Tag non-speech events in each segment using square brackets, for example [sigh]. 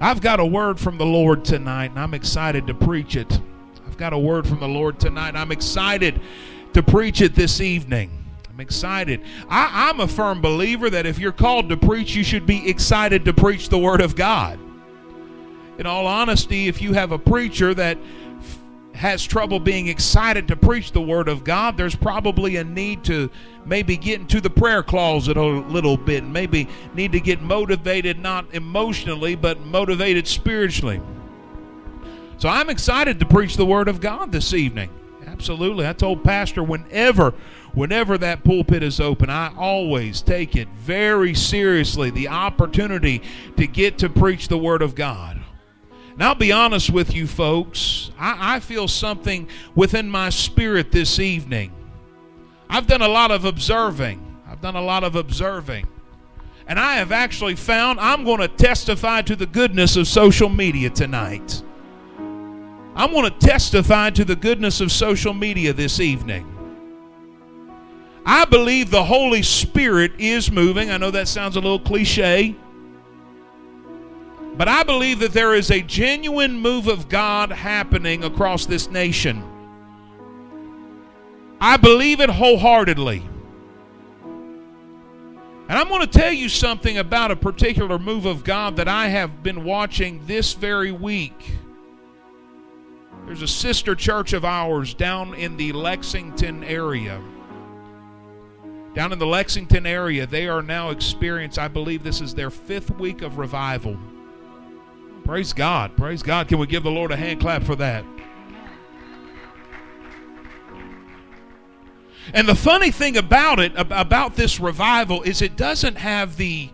I've got a word from the Lord tonight, and I'm excited to preach it. I've got a word from the Lord tonight. I'm excited to preach it this evening. I'm excited. I, am a firm believer that if you're called to preach, you should be excited to preach the Word of God. In all honesty, if you have a preacher that has trouble being excited to preach the Word of God, there's probably a need to maybe get into the prayer closet a little bit. Maybe need to get motivated, not emotionally, but motivated spiritually. So I'm excited to preach the Word of God this evening. Absolutely. I told Pastor whenever whenever that pulpit is open, I always take it very seriously the opportunity to get to preach the Word of God. And I'll be honest with you, folks. I, I feel something within my spirit this evening. I've done a lot of observing. I've done a lot of observing. And I have actually found I'm going to testify to the goodness of social media tonight. I'm going to testify to the goodness of social media this evening. I believe the Holy Spirit is moving. I know that sounds a little cliche. But I believe that there is a genuine move of God happening across this nation. I believe it wholeheartedly. And I'm going to tell you something about a particular move of God that I have been watching this very week. There's a sister church of ours down in the Lexington area. Down in the Lexington area, they are now experiencing, I believe this is their fifth week of revival. Praise God. Praise God. Can we give the Lord a hand clap for that? And the funny thing about it, about this revival, is it doesn't have the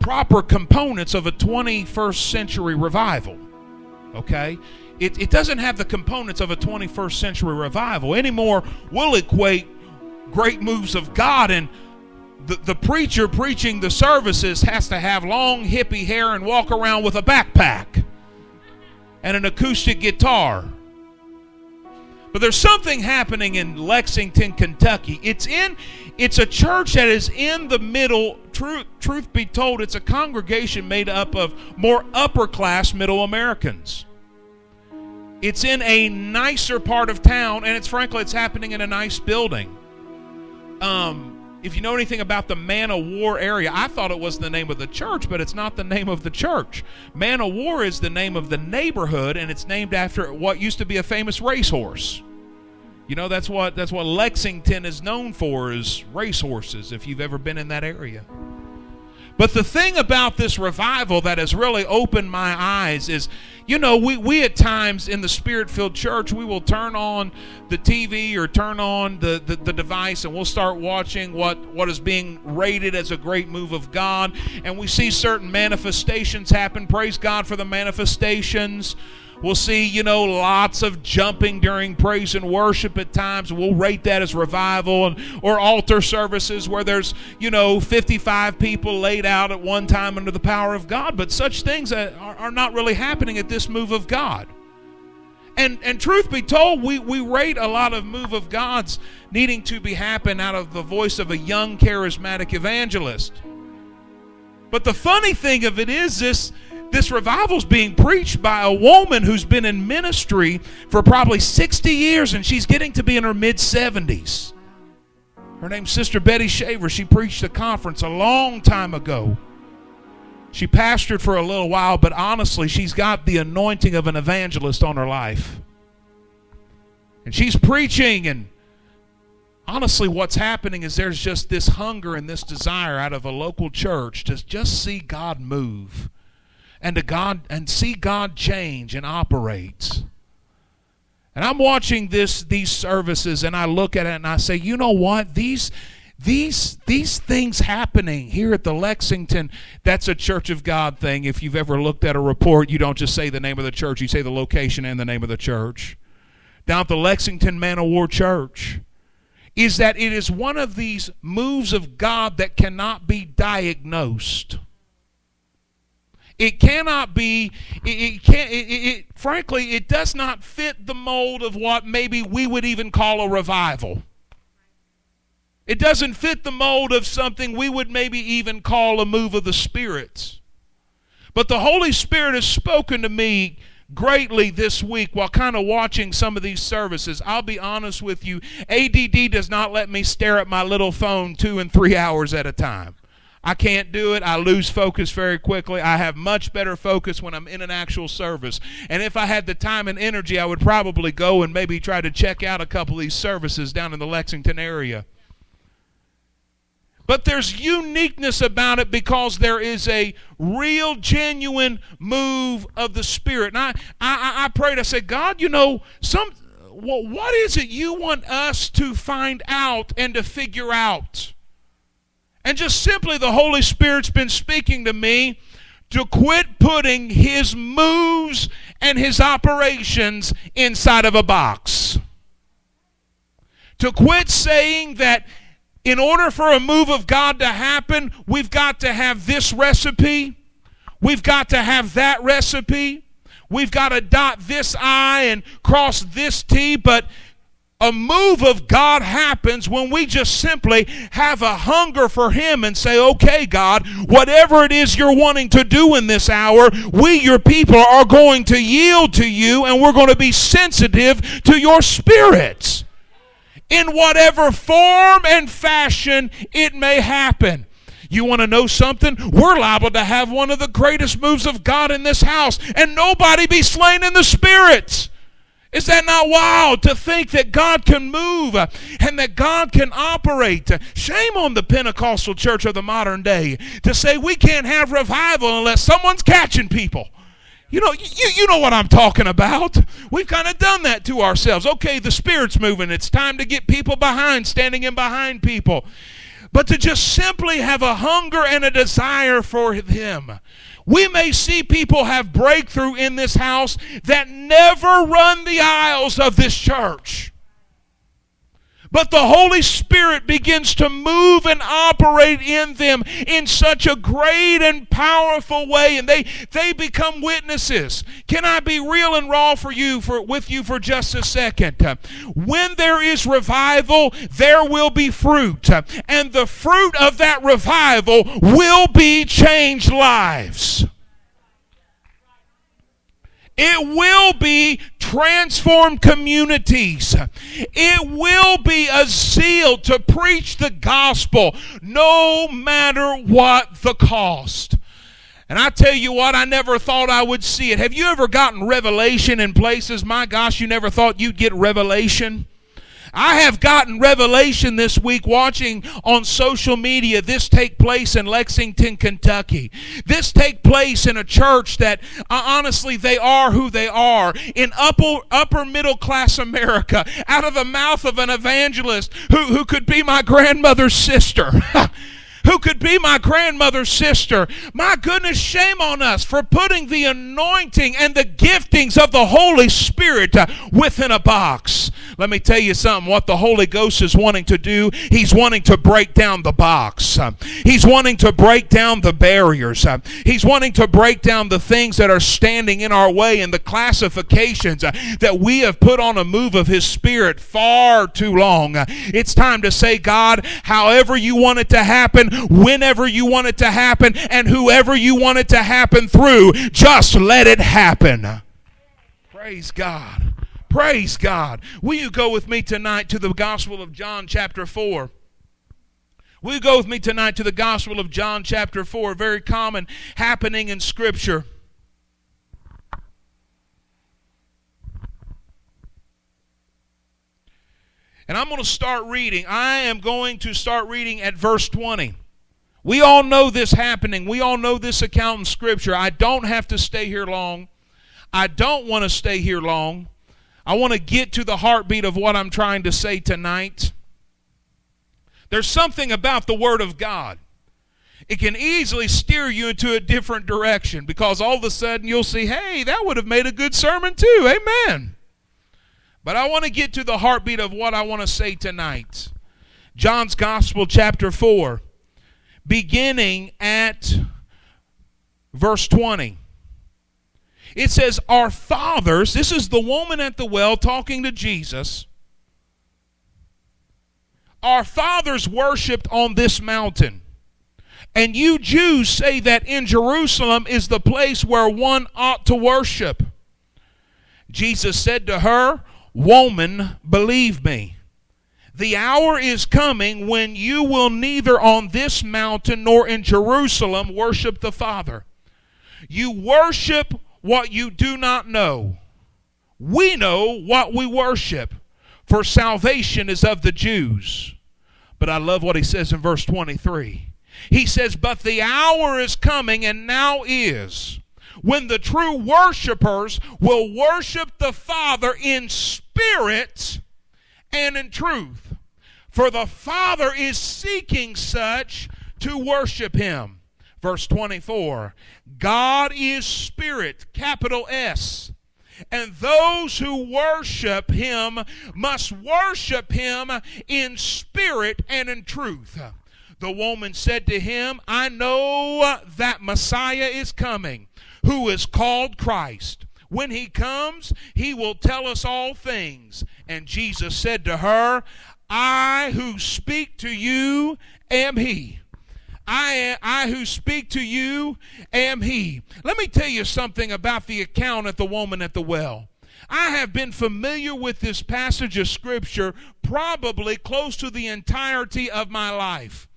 proper components of a 21st century revival. Okay? It, it doesn't have the components of a 21st century revival. Anymore, we'll equate great moves of God and the, the preacher preaching the services has to have long hippie hair and walk around with a backpack and an acoustic guitar. But there's something happening in Lexington, Kentucky. It's in it's a church that is in the middle. Truth, truth be told, it's a congregation made up of more upper class middle Americans. It's in a nicer part of town, and it's frankly, it's happening in a nice building. Um, if you know anything about the Man of War area, I thought it was the name of the church, but it's not the name of the church. Man of War is the name of the neighborhood, and it's named after what used to be a famous racehorse. You know, that's what that's what Lexington is known for is racehorses. If you've ever been in that area. But the thing about this revival that has really opened my eyes is, you know, we, we at times in the spirit filled church, we will turn on the TV or turn on the, the, the, device and we'll start watching what, what is being rated as a great move of God. And we see certain manifestations happen. Praise God for the manifestations. We'll see, you know, lots of jumping during praise and worship at times. We'll rate that as revival and, or altar services where there's, you know, 55 people laid out at one time under the power of God. But such things are, are not really happening at this move of God. And, and truth be told, we, we rate a lot of move of God's needing to be happen out of the voice of a young charismatic evangelist. But the funny thing of it is this this revival is being preached by a woman who's been in ministry for probably 60 years and she's getting to be in her mid 70s. Her name's Sister Betty Shaver. She preached a conference a long time ago. She pastored for a little while, but honestly, she's got the anointing of an evangelist on her life. And she's preaching, and honestly, what's happening is there's just this hunger and this desire out of a local church to just see God move and to God and see God change and operate. And I'm watching this these services and I look at it and I say, "You know what? These these these things happening here at the Lexington, that's a Church of God thing. If you've ever looked at a report, you don't just say the name of the church, you say the location and the name of the church. Down at the Lexington Man of War Church is that it is one of these moves of God that cannot be diagnosed. It cannot be, it, it can't, it, it, frankly, it does not fit the mold of what maybe we would even call a revival. It doesn't fit the mold of something we would maybe even call a move of the spirits. But the Holy Spirit has spoken to me greatly this week while kind of watching some of these services. I'll be honest with you, ADD does not let me stare at my little phone two and three [laughs] hours at a time. I can't do it. I lose focus very quickly. I have much better focus when I'm in an actual service. And if I had the time and energy, I would probably go and maybe try to check out a couple of these services down in the Lexington area. But there's uniqueness about it because there is a real, genuine move of the Spirit. And I, I, I prayed, I said, God, you know, some, well, what is it you want us to find out and to figure out? And just simply, the Holy Spirit's been speaking to me to quit putting his moves and his operations inside of a box. To quit saying that in order for a move of God to happen, we've got to have this recipe. We've got to have that recipe. We've got to dot this I and cross this T. But a move of God happens when we just simply have a hunger for Him and say, okay, God, whatever it is you're wanting to do in this hour, we, your people, are going to yield to you and we're going to be sensitive to your spirits in whatever form and fashion it may happen. You want to know something? We're liable to have one of the greatest moves of God in this house and nobody be slain in the spirits. Is that not wild to think that God can move and that God can operate? Shame on the Pentecostal church of the modern day to say we can't have revival unless someone's catching people. You know, you, you know what I'm talking about. We've kind of done that to ourselves. Okay, the Spirit's moving. It's time to get people behind, standing in behind people. But to just simply have a hunger and a desire for Him. We may see people have breakthrough in this house that never run the aisles of this church. But the Holy Spirit begins to move and operate in them in such a great and powerful way, and they, they become witnesses. Can I be real and raw for you for with you for just a second? When there is revival, there will be fruit, and the fruit of that revival will be changed lives. It will be transformed communities. It will be a zeal to preach the gospel no matter what the cost. And I tell you what, I never thought I would see it. Have you ever gotten revelation in places? My gosh, you never thought you'd get revelation? I have gotten revelation this week watching on social media this take place in Lexington, Kentucky. This take place in a church that uh, honestly they are who they are in upper upper middle class America out of the mouth of an evangelist who, who could be my grandmother's sister. [laughs] who could be my grandmother's sister. My goodness, shame on us for putting the anointing and the giftings of the Holy Spirit uh, within a box. Let me tell you something. What the Holy Ghost is wanting to do, He's wanting to break down the box. Uh, he's wanting to break down the barriers. Uh, he's wanting to break down the things that are standing in our way and the classifications that we have put on a move of His Spirit far too long. It's time to say, God, however you want it to happen, whenever you want it to happen, and whoever you want it to happen through. Just let it happen. Praise God. Praise God. Will you go with me tonight to the Gospel of John, chapter 4? Will you go with me tonight to the Gospel of John, chapter 4? Very common happening in Scripture. And I'm going to start reading. I am going to start reading at verse 20. We all know this happening. We all know this account in Scripture. I don't have to stay here long. I don't want to stay here long. I want to get to the heartbeat of what I'm trying to say tonight. There's something about the Word of God. It can easily steer you into a different direction because all of a sudden you'll see, hey, that would have made a good sermon too. Amen. But I want to get to the heartbeat of what I want to say tonight. John's Gospel, chapter 4, beginning at verse 20. It says, Our fathers, this is the woman at the well talking to Jesus. Our fathers worshiped on this mountain. And you Jews say that in Jerusalem is the place where one ought to worship. Jesus said to her, Woman, believe me. The hour is coming when you will neither on this mountain nor in Jerusalem worship the Father. You worship what you do not know. We know what we worship, for salvation is of the Jews. But I love what he says in verse 23. He says, But the hour is coming, and now is, when the true worshipers will worship the Father in spirit and in truth. For the Father is seeking such to worship him. Verse 24 God is spirit, capital S. And those who worship him must worship him in spirit and in truth. The woman said to him, I know that Messiah is coming, who is called Christ. When he comes, he will tell us all things. And Jesus said to her, I who speak to you am he. I, I who speak to you am he. Let me tell you something about the account of the woman at the well. I have been familiar with this passage of Scripture probably close to the entirety of my life.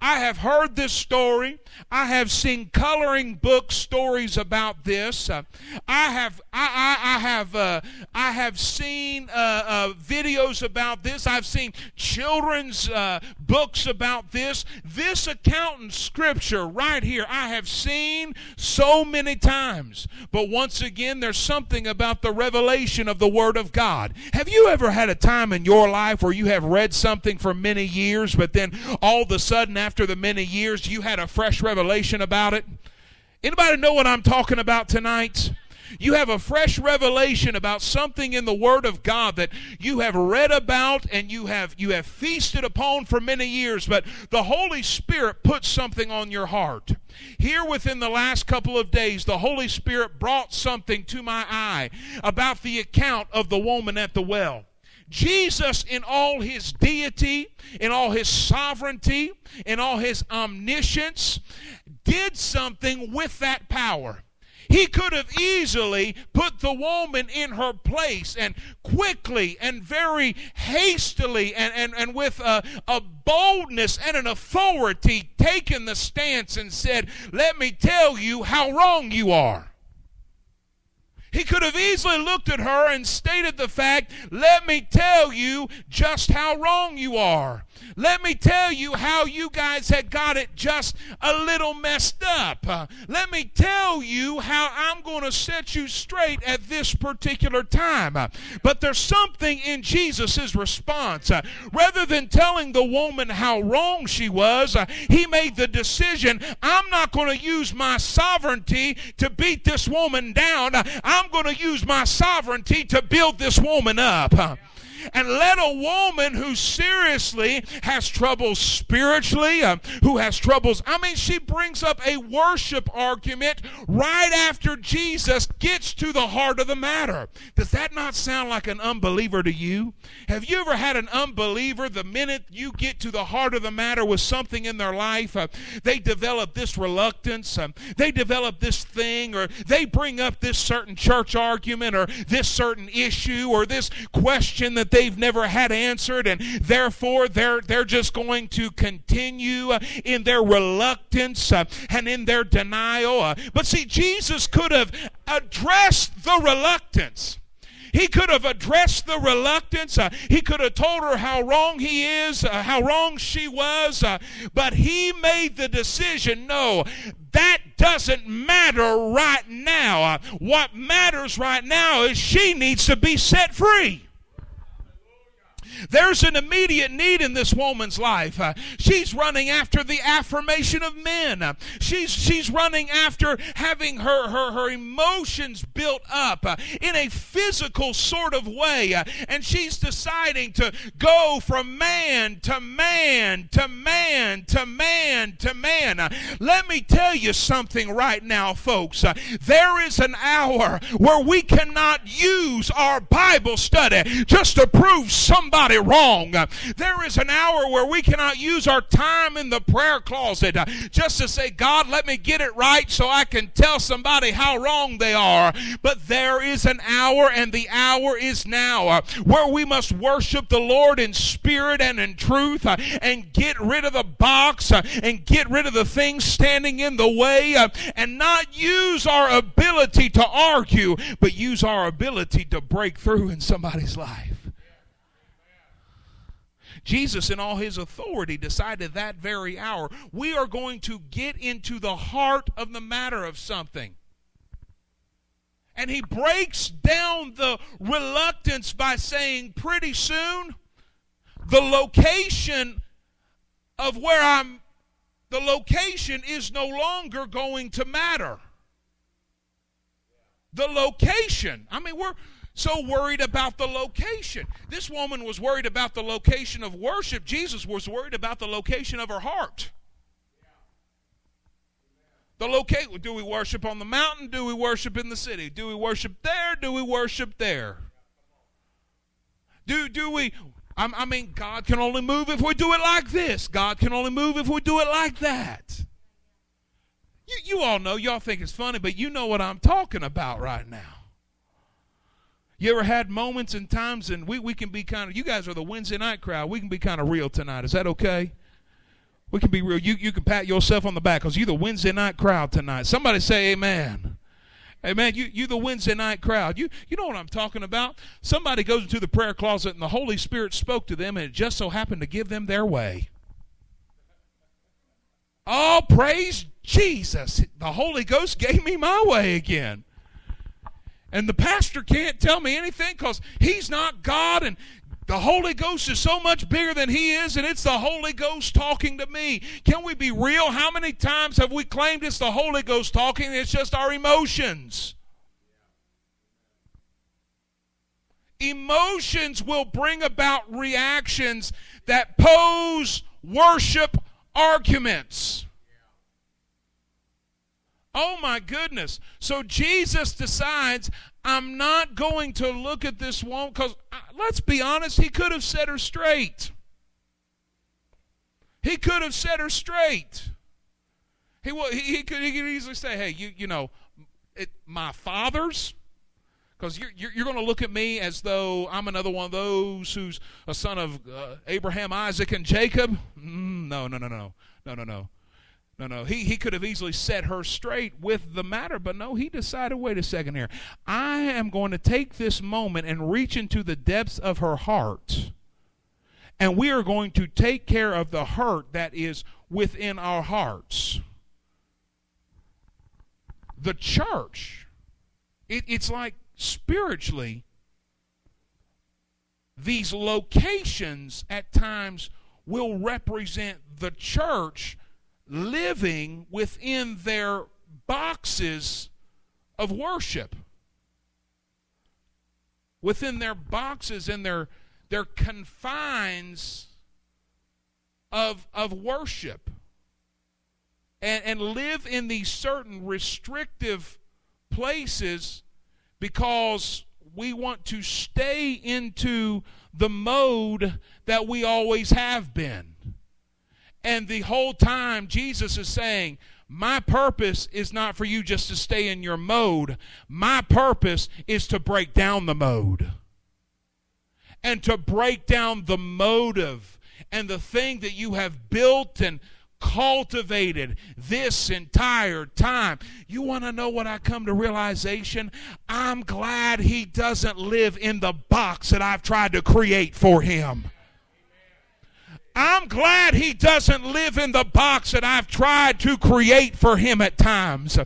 I have heard this story. I have seen coloring book stories about this. Uh, I have I, I, I have uh, I have seen uh, uh videos about this. I've seen children's uh, books about this. This account in Scripture right here, I have seen so many times. But once again, there's something about the revelation of the Word of God. Have you ever had a time in your life where you have read something for many years, but then all of a sudden after the many years you had a fresh revelation about it? Anybody know what I'm talking about tonight? You have a fresh revelation about something in the Word of God that you have read about and you have you have feasted upon for many years, but the Holy Spirit put something on your heart. Here within the last couple of days, the Holy Spirit brought something to my eye about the account of the woman at the well. Jesus, in all his deity, in all his sovereignty, in all his omniscience, did something with that power. He could have easily put the woman in her place and quickly and very hastily and, and, and with a, a boldness and an authority taken the stance and said, Let me tell you how wrong you are. He could have easily looked at her and stated the fact, let me tell you just how wrong you are. Let me tell you how you guys had got it just a little messed up. Let me tell you how I'm going to set you straight at this particular time. But there's something in Jesus' response. Rather than telling the woman how wrong she was, he made the decision I'm not going to use my sovereignty to beat this woman down. Uh, I'm going to use my sovereignty to build this woman up. And let a woman who seriously has troubles spiritually, uh, who has troubles, I mean, she brings up a worship argument right after Jesus gets to the heart of the matter. Does that not sound like an unbeliever to you? Have you ever had an unbeliever, the minute you get to the heart of the matter with something in their life, uh, they develop this reluctance, uh, they develop this thing, or they bring up this certain church argument, or this certain issue, or this question that they've never had answered, and therefore they're, they're just going to continue uh, in their reluctance uh, and in their denial. Uh, but see, Jesus could have addressed the reluctance. He could have addressed the reluctance. Uh, he could have told her how wrong he is, uh, how wrong she was. Uh, but he made the decision no, that doesn't matter right now. what matters right now is she needs to be set free. There's an immediate need in this woman's life. Uh, she's running after the affirmation of men. Uh, she's she's running after having her her, her emotions built up uh, in a physical sort of way, and she's deciding to go from man to man to man to man to man. Let me tell you something right now, folks. There is an hour where we cannot use our Bible study just to prove somebody wrong. There is an hour where we cannot use our time in the prayer closet uh, just to say, God, let me get it right so I can tell somebody how wrong they are. But there is an hour, and the hour is now, uh, where we must worship the Lord in spirit and in truth uh, and get rid of the box and get rid of the things standing in the way and not use our ability to argue, but use our ability to break through in somebody's life. Jesus, in all his authority, decided that very hour we are going to get into the heart of the matter of something. And he breaks down the reluctance by saying, pretty soon, the location of where I'm, the location is no longer going to matter. The location. I mean, we're so worried about the location. This woman was worried about the location of worship. Jesus was worried about the location of her heart. The location. Do we worship on the mountain? Do we worship in the city? Do we worship there? Do we worship there? Do do we? I mean, God can only move if we do it like this. God can only move if we do it like that. You, you all know, y'all think it's funny, but you know what I'm talking about right now. You ever had moments and times, and we, we can be kind of, you guys are the Wednesday night crowd. We can be kind of real tonight. Is that okay? We can be real. You, you can pat yourself on the back because you're the Wednesday night crowd tonight. Somebody say amen. Amen. You you the Wednesday night crowd. You you know what I'm talking about. Somebody goes into the prayer closet and the Holy Spirit spoke to them and it just so happened to give them their way. Oh, praise Jesus. The Holy Ghost gave me my way again. And the pastor can't tell me anything because he's not God and the Holy Ghost is so much bigger than He is, and it's the Holy Ghost talking to me. Can we be real? How many times have we claimed it's the Holy Ghost talking? It's just our emotions. Emotions will bring about reactions that pose worship arguments. Oh my goodness. So Jesus decides, I'm not going to look at this woman because uh, let's be honest, he could have set her straight. He could have set her straight. He, he, he, could, he could easily say, hey, you, you know, it, my father's, because you're, you're, you're going to look at me as though I'm another one of those who's a son of uh, Abraham, Isaac, and Jacob. Mm, no, no, no, no, no, no, no. No, no. He, he could have easily set her straight with the matter, but no, he decided wait a second here. I am going to take this moment and reach into the depths of her heart. And we are going to take care of the hurt that is within our hearts. The church, it, it's like spiritually, these locations at times will represent the church living within their boxes of worship. Within their boxes and their, their confines of, of worship. And, and live in these certain restrictive places because we want to stay into the mode that we always have been. And the whole time, Jesus is saying, my purpose is not for you just to stay in your mode. My purpose is to break down the mode and to break down the motive and the thing that you have built and cultivated this entire time. You want to know what I come to realization? I'm glad he doesn't live in the box that I've tried to create for him. I'm glad he doesn't live in the box that I've tried to create for him at times.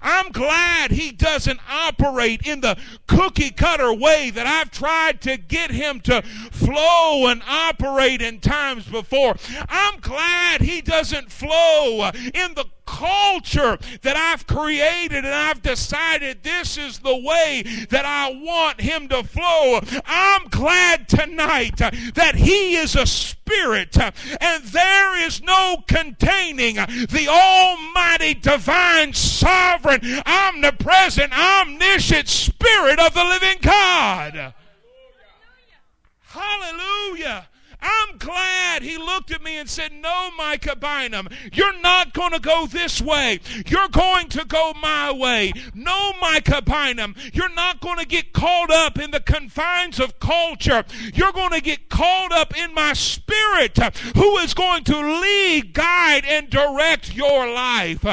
I'm glad he doesn't operate in the cookie cutter way that I've tried to get him to flow and operate in times before. I'm glad he doesn't flow in the culture that I've created and I've decided this is the way that I want him to flow. I'm glad tonight that he is a spirit and there is no containing the almighty divine sovereign omnipresent omniscient spirit of the living God. Hallelujah. I'm glad he looked at me and said, No, Micah Bynum, you're not going to go this way. You're going to go my way. No, Micah Bynum, you're not going to get caught up in the confines of culture. You're going to get caught up in my spirit, who is going to lead, guide, and direct your life.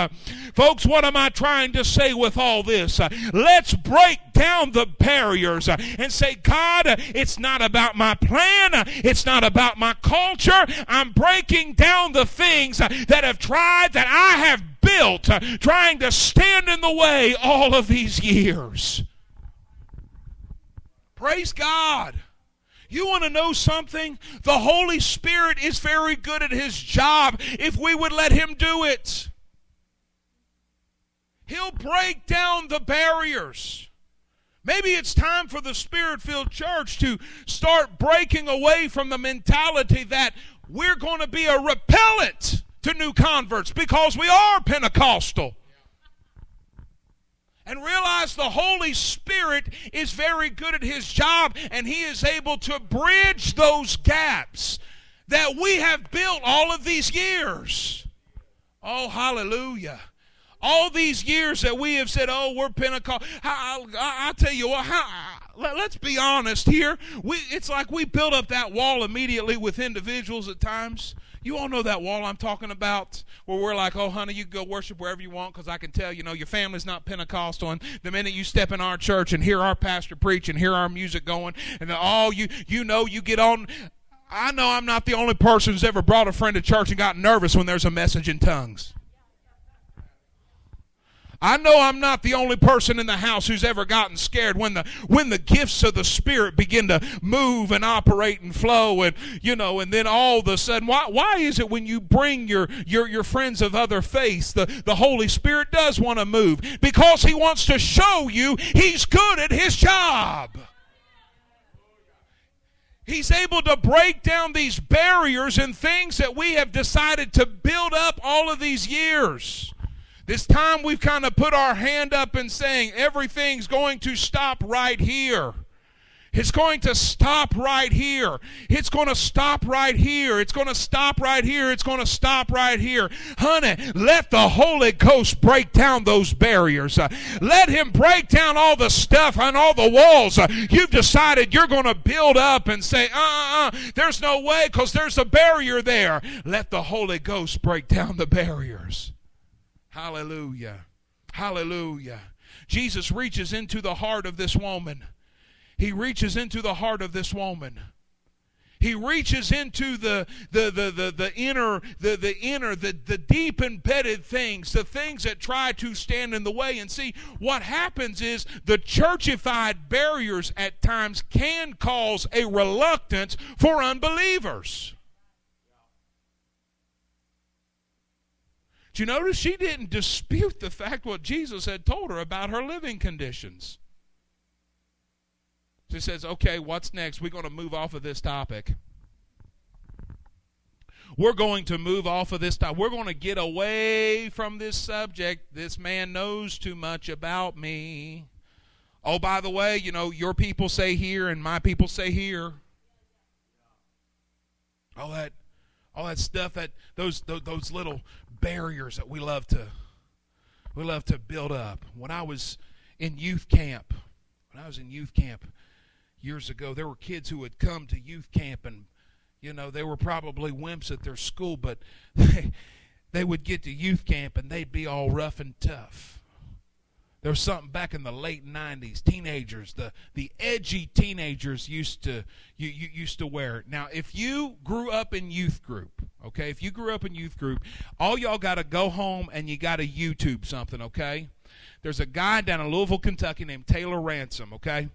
Folks, what am I trying to say with all this? Let's break down the barriers and say, God, it's not about my plan. It's not about my culture. I'm breaking down the things that have tried, that I have built, trying to stand in the way all of these years. Praise God. You want to know something? The Holy Spirit is very good at His job if we would let Him do it. He'll break down the barriers. Maybe it's time for the Spirit filled church to start breaking away from the mentality that we're going to be a repellent to new converts because we are Pentecostal. And realize the Holy Spirit is very good at His job and He is able to bridge those gaps that we have built all of these years. Oh, hallelujah all these years that we have said, "Oh, we're Pentecost," I, I, tell you what, how, let, us be honest here. We, it's like we build up that wall immediately with individuals at times. You all know that wall I'm talking about, where we're like, "Oh, honey, you go worship wherever you want," because I can tell, you know, your family's not Pentecostal, and the minute you step in our church and hear our pastor preach and hear our music going, and then all you you know, you get on. I know I'm not the only person who's ever brought a friend to church and got nervous when there's a message in tongues. I know I'm not the only person in the house who's ever gotten scared when the when the gifts of the Spirit begin to move and operate and flow and you know and then all of a sudden why why is it when you bring your your your friends of other faiths the the Holy Spirit does want to move because he wants to show you he's good at his job. He's able to break down these barriers and things that we have decided to build up all of these years. This time we've kind of put our hand up and saying everything's going to stop right here. It's going to stop right here. It's going to stop right here. It's going to stop right here. It's going to stop right here. Honey, let the Holy Ghost break down those barriers. Uh, let Him break down all the stuff and all the walls uh, you've decided you're going to build up and say, uh uh uh, there's no way because there's a barrier there. Let the Holy Ghost break down the barriers. Hallelujah. Hallelujah. Jesus reaches into the heart of this woman. He reaches into the heart of this woman. He reaches into the the the the, the inner the, the inner the, the deep embedded things, the things that try to stand in the way. And see what happens is the churchified barriers at times can cause a reluctance for unbelievers. Do you notice she didn't dispute the fact what Jesus had told her about her living conditions? She says, okay, what's next? We're going to move off of this topic. We're going to move off of this topic. We're going to get away from this subject. This man knows too much about me. Oh, by the way, you know, your people say here and my people say here. All that all that stuff that those those, those little barriers that we love to we love to build up. When I was in youth camp, when I was in youth camp years ago, there were kids who would come to youth camp and you know, they were probably wimps at their school, but [laughs] they, they would get to youth camp and they'd be all rough and tough. There was something back in the late '90s. Teenagers, the the edgy teenagers used to you, you used to wear. It. Now, if you grew up in youth group, okay, if you grew up in youth group, all y'all got to go home and you got to YouTube something, okay? There's a guy down in Louisville, Kentucky named Taylor Ransom, okay,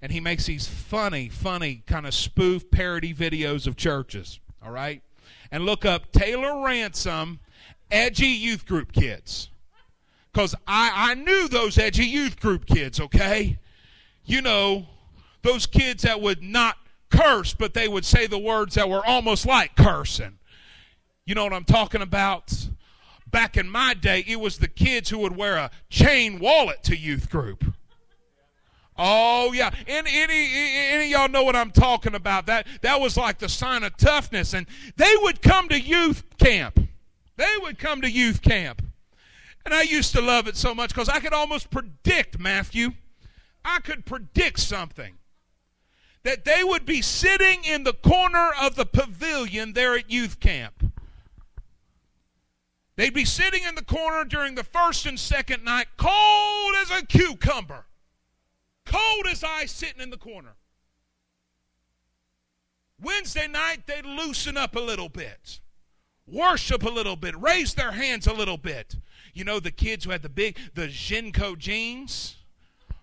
and he makes these funny, funny kind of spoof parody videos of churches, all right. And look up Taylor Ransom, edgy youth group kids because I, I knew those edgy youth group kids, okay? You know, those kids that would not curse, but they would say the words that were almost like cursing. You know what I'm talking about? Back in my day, it was the kids who would wear a chain wallet to youth group. Oh yeah, and any any y'all know what I'm talking about. That that was like the sign of toughness, and they would come to youth camp. They would come to youth camp, and I used to love it so much because I could almost predict Matthew. I could predict something that they would be sitting in the corner of the pavilion there at youth camp. They'd be sitting in the corner during the first and second night, cold as a cucumber cold as ice sitting in the corner. Wednesday night, they'd loosen up a little bit, worship a little bit, raise their hands a little bit. You know, the kids who had the big, the JNCO jeans.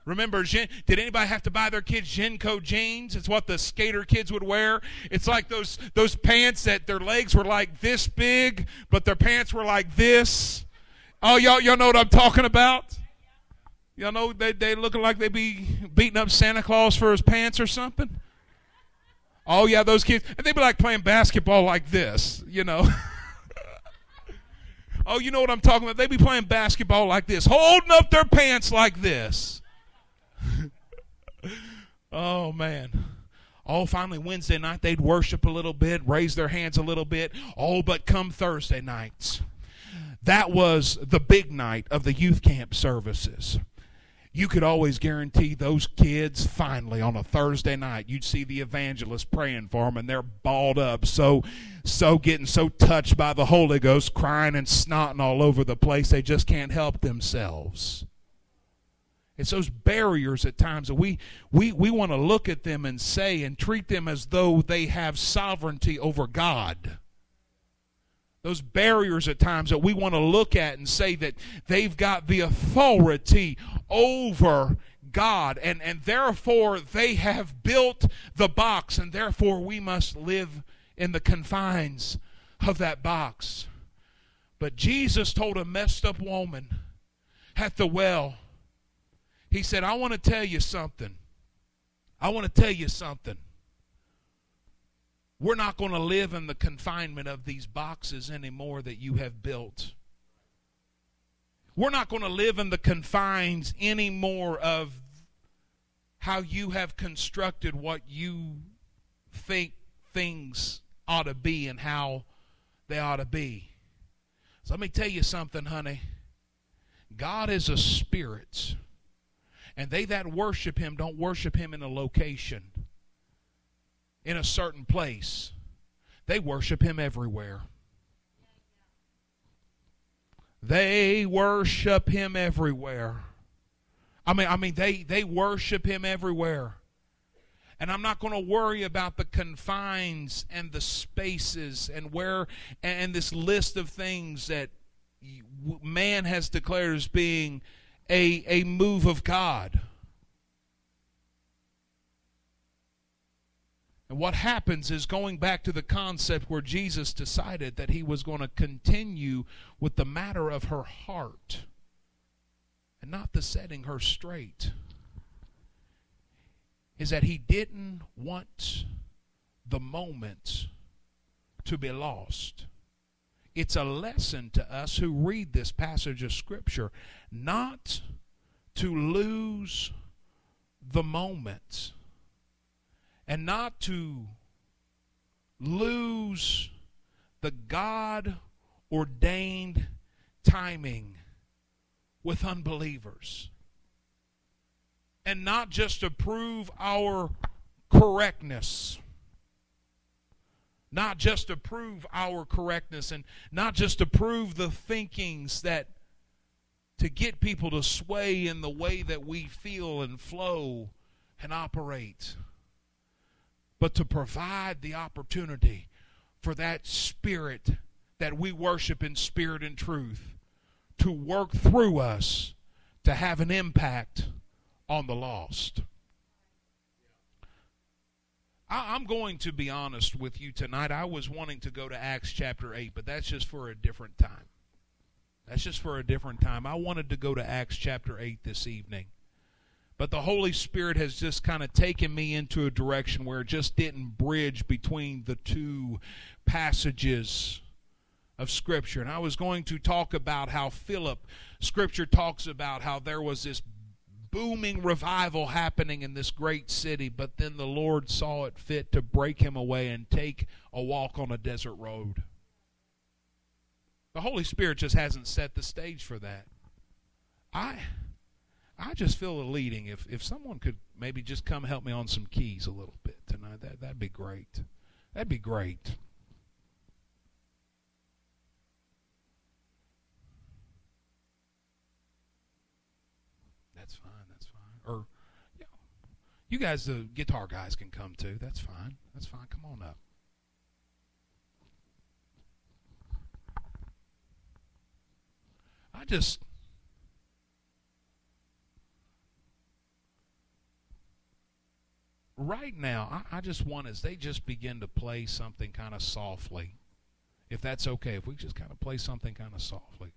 Remember, did anybody have to buy their kids JNCO jeans? It's what the skater kids would wear. It's like those those pants that their legs were like this big, but their pants were like this. Oh, y'all, y'all know what I'm talking about? Y'all know they they looking like they be beating up Santa Claus for his pants or something. Oh yeah, those kids, and they be like playing basketball like this, you know. [laughs] oh, you know what I'm talking about? They be playing basketball like this, holding up their pants like this. [laughs] oh man. Oh, finally Wednesday night they'd worship a little bit, raise their hands a little bit. Oh, but come Thursday nights, that was the big night of the youth camp services you could always guarantee those kids finally on a Thursday night you'd see the evangelist praying for them and they're balled up so so getting so touched by the Holy Ghost crying and snotting all over the place they just can't help themselves. It's those barriers at times that we we we want to look at them and say and treat them as though they have sovereignty over God those barriers at times that we want to look at and say that they've got the authority over God and, and therefore they have built the box and therefore we must live in the confines of that box. But Jesus told a messed up woman at the well, He said, I want to tell you something. I want to tell you something. We're not going to live in the confinement of these boxes anymore that you have built. We're not going to live in the confines anymore of how you have constructed what you think things ought to be and how they ought to be. So let me tell you something, honey. God is a spirit. And they that worship him don't worship him in a location in a certain place, they worship him everywhere. They worship him everywhere. I mean, I mean, they, they worship him everywhere. And I'm not going to worry about the confines and the spaces and where and this list of things that man has declared as being a, a move of God. And what happens is going back to the concept where Jesus decided that he was going to continue with the matter of her heart and not the setting her straight, is that he didn't want the moment to be lost. It's a lesson to us who read this passage of Scripture not to lose the moment and not to lose the God ordained timing with unbelievers. And not just to prove our correctness. Not just to prove our correctness and not just to prove the thinkings that to get people to sway in the way that we feel and flow and operate but to provide the opportunity for that spirit that we worship in spirit and truth to work through us to have an impact on the lost. I'm going to be honest with you tonight. I was wanting to go to Acts chapter 8, but that's just for a different time. That's just for a different time. I wanted to go to Acts chapter 8 this evening. But the Holy Spirit has just kind of taken me into a direction where it just didn't bridge between the two passages of Scripture. And I was going to talk about how Philip, Scripture talks about how there was this booming revival happening in this great city, but then the Lord saw it fit to break him away and take a walk on a desert road. The Holy Spirit just hasn't set the stage for that. I I just feel a leading. If if someone could maybe just come help me on some keys a little bit tonight, that that'd be great. That'd be great. That's fine. That's fine. Or, know, you guys, the guitar guys, can come too. That's fine. That's fine. Come on up. I just. Right now, I, I just want as they just begin to play something kind of softly, if that's okay, if we just kind of play something kind of softly.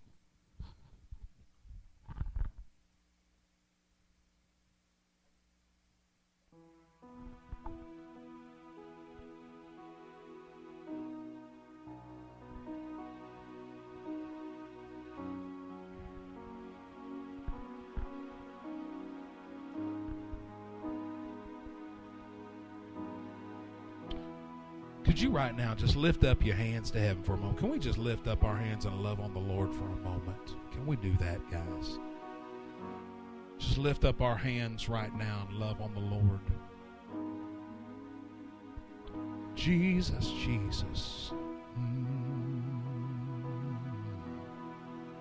You right now just lift up your hands to heaven for a moment? Can we just lift up our hands and love on the Lord for a moment? Can we do that, guys? Just lift up our hands right now and love on the Lord. Jesus, Jesus. Mm.